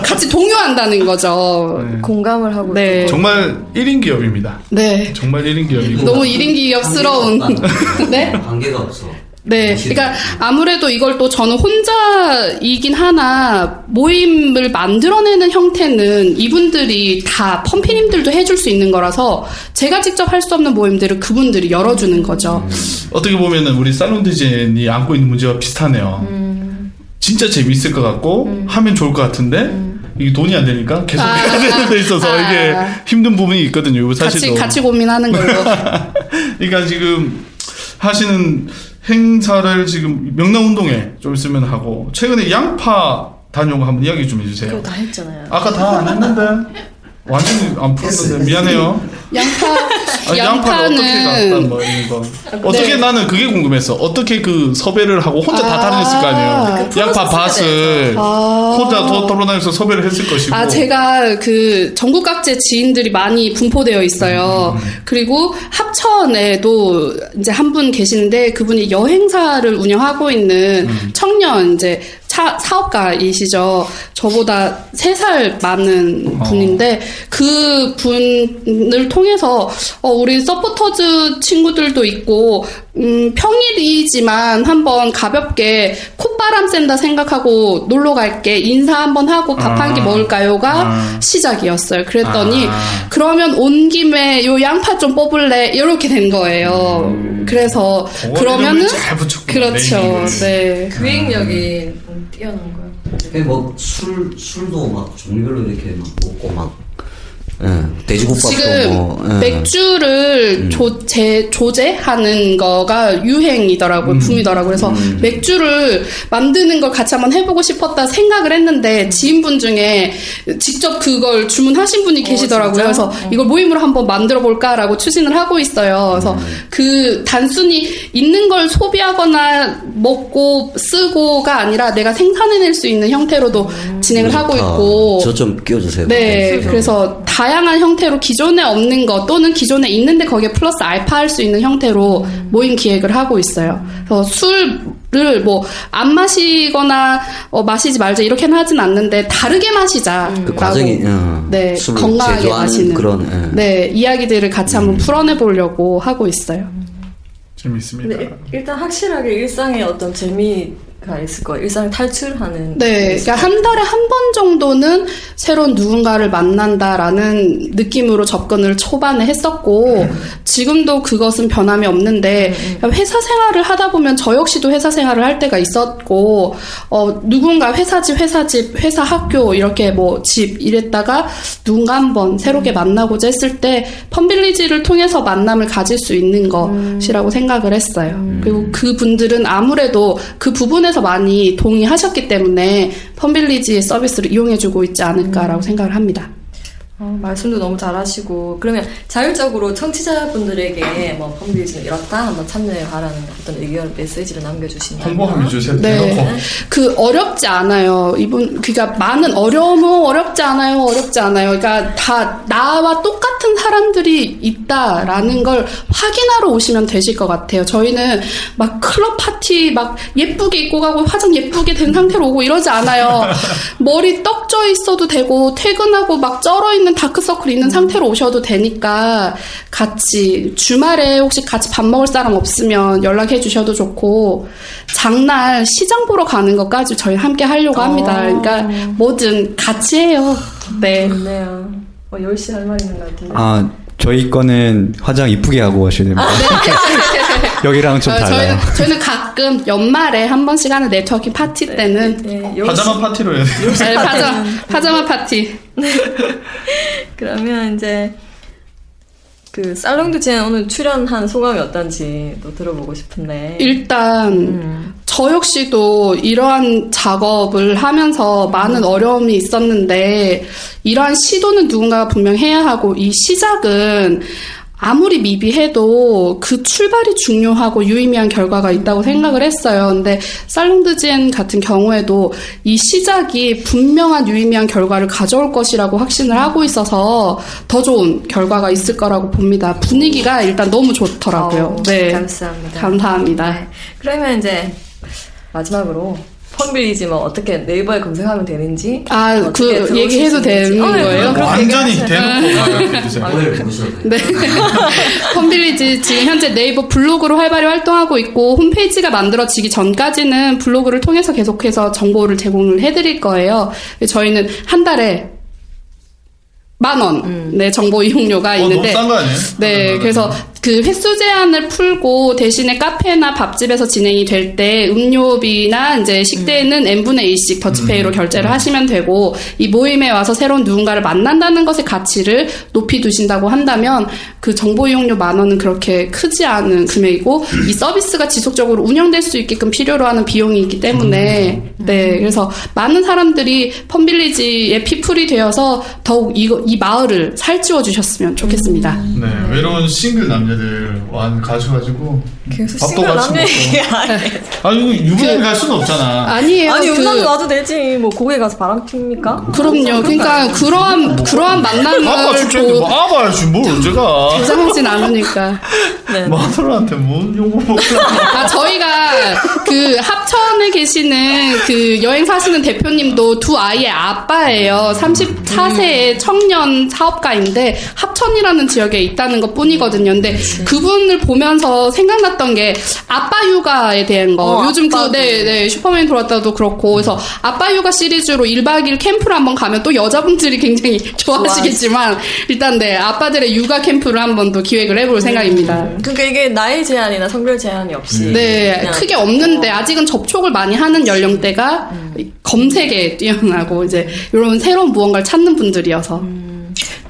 같이 동요한다는 거죠. 공감을 하고 네. 정말 1인 기업입니다. 네. 정말 1인 기업이고 너무 1인 기업스러운. 네? 관계가 없어. 네. 그러니까 아무래도 이걸 또 저는 혼자이긴 하나 모임을 만들어내는 형태는 이분들이 다 펌피님들도 해줄 수 있는 거라서 제가 직접 할 수 없는 모임들을 그분들이 열어주는 거죠. 어떻게 보면은 우리 살론 디자인이 안고 있는 문제와 비슷하네요. 진짜 재밌을 것 같고 하면 좋을 것 같은데 이게 돈이 안 되니까 계속 아. 해야 되는 데 있어서 아. 이게 힘든 부분이 있거든요. 같이 사실도. 같이 고민하는 걸로. 그러니까 지금 하시는 행사를 지금 명랑운동에 좀 있으면 하고 최근에 양파 다녀온 거 한번 이야기 좀 해주세요. 다 했잖아요. 아까 다 안 했는데 완전히 안 풀었는데 미안해요. 양파 아니, 양파를 어떻게 양파는 뭐 이런 거. 어떻게 네. 나는 그게 궁금했어. 어떻게 그 섭외를 하고 혼자 다 다녔을 거 아니에요. 그 양파 밭을 아. 혼자 도- 돌아다니면서 섭외를 했을 것이고. 아, 제가 그 전국 각지에 지인들이 많이 분포되어 있어요. 그리고 합천에도 이제 한 분 계시는데 그분이 여행사를 운영하고 있는 청년 이제 차- 사업가이시죠. 저보다 세 살 많은 분인데 그 분을 통해서 어, 우리 서포터즈 친구들도 있고 음, 평일이지만 한번 가볍게 콧바람 쐰다 생각하고 놀러 갈게 인사 한번 하고 밥 한끼 아. 먹을까요가 아. 시작이었어요. 그랬더니 아. 그러면 온 김에 요 양파 좀 뽑을래 이렇게 된 거예요. 그래서 어, 그러면은 이름을 잘 붙였구나, 그렇죠. 네이밍을. 네. 기획력이 뛰어난 거예요. 뭐 술 술도 막 종류별로 이렇게 막 먹고 막 예, 돼지국밥도 지금 뭐 예. 맥주를 조, 제, 조제하는 거가 유행이더라고요. 붐이더라고요. 그래서 맥주를 만드는 걸 같이 한번 해보고 싶었다 생각을 했는데 지인분 중에 직접 그걸 주문하신 분이 계시더라고요. 그래서 이걸 모임으로 한번 만들어 볼까라고 추진을 하고 있어요. 그래서 그 단순히 있는 걸 소비하거나 먹고 쓰고가 아니라 내가 생산해낼 수 있는 형태로도 진행을 하고 있고 저 좀 끼워주세요. 네, 그래서 다 양한 형태로 기존에 없는 것 또는 기존에 있는데 거기에 플러스 알파 할 수 있는 형태로 모임 기획을 하고 있어요. 그래서 술을 뭐 안 마시거나 어, 마시지 말자 이렇게는 하진 않는데 다르게 마시자. 그 과정이 어, 네, 술을 건강하게 제조하는 마시는 그런 예. 네 이야기들을 같이 한번 풀어내 보려고 하고 있어요. 재밌습니다. 일- 일단 확실하게 일상에 어떤 재미 가 있을 거예요. 일상을 탈출하는. 네, 그러니까 한 달에 한 번 정도는 새로운 누군가를 만난다라는 느낌으로 접근을 초반에 했었고 지금도 그것은 변함이 없는데 회사 생활을 하다 보면 저 역시도 회사 생활을 할 때가 있었고 어, 누군가 회사 집, 회사 집, 회사 학교 이렇게 뭐 집 이랬다가 누군가 한번 새롭게 만나고자 했을 때 펌빌리지를 통해서 만남을 가질 수 있는 것이라고 생각을 했어요. 그리고 그 분들은 아무래도 그 부분에 서 많이 동의하셨기 때문에 펌빌리지의 서비스를 이용해주고 있지 않을까라고 생각을 합니다. 어, 말씀도 너무 잘하시고 그러면 자율적으로 청취자분들에게 뭐 펌빌리지는 이렇다 한번 참여해 봐라는 어떤 의견 메시지를 남겨주시면 홍보하면 주세요. 네. 그 어렵지 않아요. 이분 그러니까 많은 어려움 어렵지 않아요. 어렵지 않아요. 그러니까 다 나와 똑같은 사람들이 있다라는 걸 확인하러 오시면 되실 것 같아요. 저희는 막 클럽 파티 막 예쁘게 입고 가고 화장 예쁘게 된 상태로 오고 이러지 않아요. 머리 떡져 있어도 되고 퇴근하고 막 쩔어 있는 다크서클 있는 상태로 오셔도 되니까 같이 주말에 혹시 같이 밥 먹을 사람 없으면 연락해 주셔도 좋고 장날 시장 보러 가는 것까지 저희 함께 하려고 합니다. 그러니까 뭐든 같이 해요. 네. 좋네요. 어, 10시 할 말 있는 것 같은데. 아 저희 거는 화장 이쁘게 하고 하셔야 됩니다. 여기랑은 좀 어, 달라요. 저희는, 저희는 가끔 연말에 한 번씩 하는 네트워킹 파티 때는 파자마 파티로 해야 돼요. 네, 파자, 파자마 파티. 그러면 이제 그 살롱드젠 오늘 출연한 소감이 어떤지 또 들어보고 싶은데. 일단 저 역시도 이러한 작업을 하면서 많은 어려움이 있었는데 이러한 시도는 누군가가 분명 해야 하고 이 시작은 아무리 미비해도 그 출발이 중요하고 유의미한 결과가 있다고 생각을 했어요. 근데 살롱드젠 같은 경우에도 이 시작이 분명한 유의미한 결과를 가져올 것이라고 확신을 하고 있어서 더 좋은 결과가 있을 거라고 봅니다. 분위기가 일단 너무 좋더라고요. 어, 네. 감사합니다. 감사합니다. 그러면 이제 마지막으로 펑빌리지 뭐 어떻게 네이버에 검색하면 되는지 아, 그 얘기해도. 되는 어, 네, 거예요? 완전히. 대놓고. 오늘 보셔도 돼요. 네. 지금 현재 네이버 블로그로 활발히 활동하고 있고 홈페이지가 만들어지기 전까지는 블로그를 통해서 계속해서 정보를 제공을 해드릴 거예요. 저희는 한 달에 만 원, 네, 정보 이용료가 어, 너무 있는데. 싼거 아니에요? 네, 그래서 그 횟수 제한을 풀고 대신에 카페나 밥집에서 진행이 될 때 음료비나 이제 식대는 n분의 1씩 더치페이로 결제를 하시면 되고 이 모임에 와서 새로운 누군가를 만난다는 것의 가치를 높이 두신다고 한다면 그 정보 이용료 만 원은 그렇게 크지 않은 금액이고 이 서비스가 지속적으로 운영될 수 있게끔 필요로 하는 비용이 있기 때문에 네 그래서 많은 사람들이 펌빌리지의 피플이 되어서 더욱 이거 이 마을을 살찌워 주셨으면 좋겠습니다. 네, 외로운 싱글 남 자들 완 가셔가지고 밥도 같이 먹고. 아 이거 유부남이 갈 수는 없잖아. 아니에요. 아니 그- 음악은 놔도 되지. 뭐 곡에 가서 바람 핍니까? 그럼요. 그러니까 그러한 그러한 아빠 만남을 출장인데 뭐 보, 아봐야지 뭘 언제가. 보장하진 않으니까. 마누라한테 뭔 욕을 먹으려. 아, 저희가 그 합천에 계시는 그 여행 사시는 대표님도 두 아이의 아빠예요. 34세의 청년 사업가인데 합천이라는 지역에 있다는 것 뿐이거든요. 근데 그분을 보면서 생각났던 게 아빠 육아에 대한 거. 어, 요즘 그. 네, 네, 슈퍼맨 돌아왔다도 그렇고. 그래서 아빠 육아 시리즈로 1박 2일 캠프를 한번 가면 또 여자분들이 굉장히 좋아하시겠지만 일단 네, 아빠들의 육아 캠프를 한번 또 기획을 해볼 생각입니다. 그러니까 이게 나이 제한이나 성별 제한이 없이 네, 크게 없는데 아직은 접촉을 많이 하는 연령대가 검색에 뛰어나고 이제 이런 새로운 무언가를 찾는 분들이어서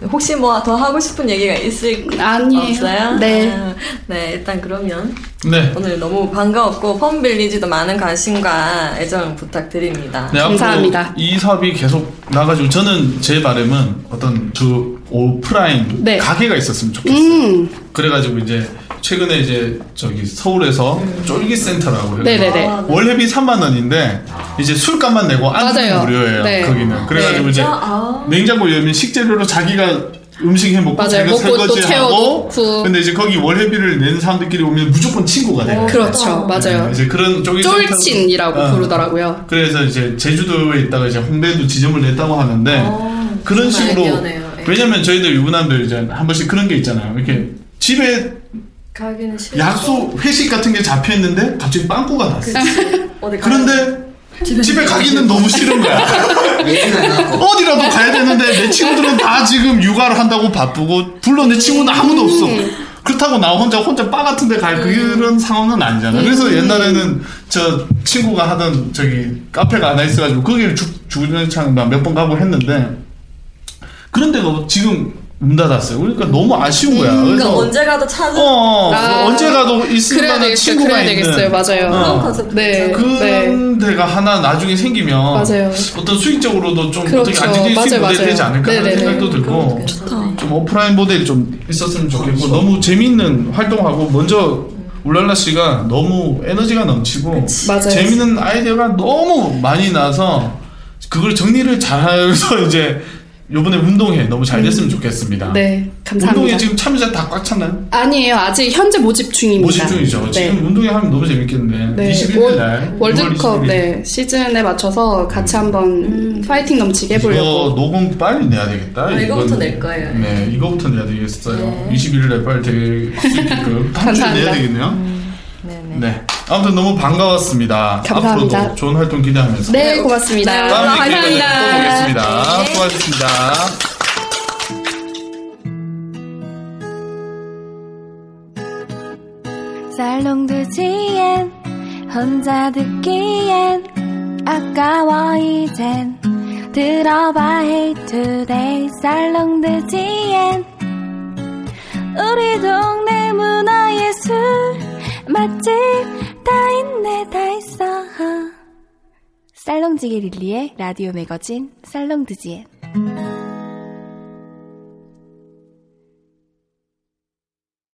혹시 뭐 더 하고 싶은 얘기가 있을 아니에요. 없어요? 네. 아, 네, 일단 그러면 네. 오늘 너무 반가웠고 펌빌리지도 많은 관심과 애정 부탁드립니다. 네, 앞으로 이 사업이 계속 나가지고 저는 제 바람은 어떤 저 오프라인 네. 가게가 있었으면 좋겠어요. 음, 그래가지고 이제 최근에 이제 저기 서울에서 쫄깃센터라고 해요. 네네네. 아, 네. 월회비 3만 원인데 이제 술값만 내고 안주는 맞아요. 무료예요. 네. 거기는. 그래가지고 네. 이제 아. 냉장고 열면 식재료로 자기가 음식 해 먹고 맞아요. 자기가 먹고 또 설거지하고. 채워놓고. 근데 이제 거기 월회비를 내는 사람들끼리 오면 무조건 친구가 돼요. 그렇죠. 맞아요. 네, 이제 그런 센터- 쫄친이라고 어. 부르더라고요. 그래서 이제 제주도에 있다가 이제 홍대도 지점을 냈다고 하는데 그런 어, 좋은 식으로 아이디어네요. 예. 왜냐면 저희들 유부남들 이제 한 번씩 그런 게 있잖아요. 이렇게 집에 가기는 싫어. 약속 회식 같은 게 잡혀 있는데 갑자기 빵꾸가 났어. 어디 가? 그런데 집에 가기는 너무 싫은 거야. 아, 어디라도 가야 되는데 내 친구들은 다 지금 육아를 한다고 바쁘고 물론 내 친구는 아무도 없어. 그렇다고 나 혼자 혼자 바 같은 데갈 그런 상황은 아니잖아. 그래서 옛날에는 저 친구가 하던 저기 카페가 하나 있어가지고 거기를 주구장창 몇번 가고 했는데 그런 데가 지금 문 닫았어요. 그러니까 너무 아쉬운 거야. 그러니까 그래서 언제 가도 찾은 어, 아, 언제 가도 있을 만한 되겠어요. 친구가 그래야 있는 되겠어요. 맞아요. 어. 네. 그런 데가 하나 나중에 생기면 맞아요. 어떤 수익적으로도 좀 그렇죠. 어떻게 안정적인 수익 맞아요, 모델이 맞아요. 되지 않을까 하는 네네네. 생각도 들고 좀 오프라인 모델이 좀 있었으면 좋겠고 너무 재미있는 활동하고 먼저 울랄라 씨가 너무 에너지가 넘치고 맞아요. 재미있는 아이디어가 너무 많이 나서 그걸 정리를 잘해서 이제 요번에 운동회 너무 잘 됐으면 좋겠습니다. 네, 감사합니다. 운동회 지금 참여자 다 꽉 찼나요? 아니에요. 아직 현재 모집 중입니다. 모집 중이죠. 네. 지금 운동회 하면 너무 재밌겠는데. 네, 21일 날. 월- 6월 월드컵 21일. 네, 시즌에 맞춰서 같이 한번 파이팅 넘치게 이거 해보려고. 녹음 빨리 내야 되겠다. 아, 이거부터 낼 거예요. 네, 이거부터 내야 되겠어요. 네. 21일 날 빨리 될수 있게끔 다음 주에 내야. 되겠네요. 네. 아무튼 너무 반가웠습니다. 감사합니다. 앞으로도 좋은 활동 기대하면서. 네, 고맙습니다. 다음 기회에 또 감사합니다. 보겠습니다. 수고하셨습니다. 살롱드 지엔 혼자 듣기엔 아까워 이젠 들어봐 Hey Today 살롱드 지엔 우리 동네 문화예술 맛집 다 있네 다 있어. 살롱지게 릴리의 라디오 매거진 살롱드지엔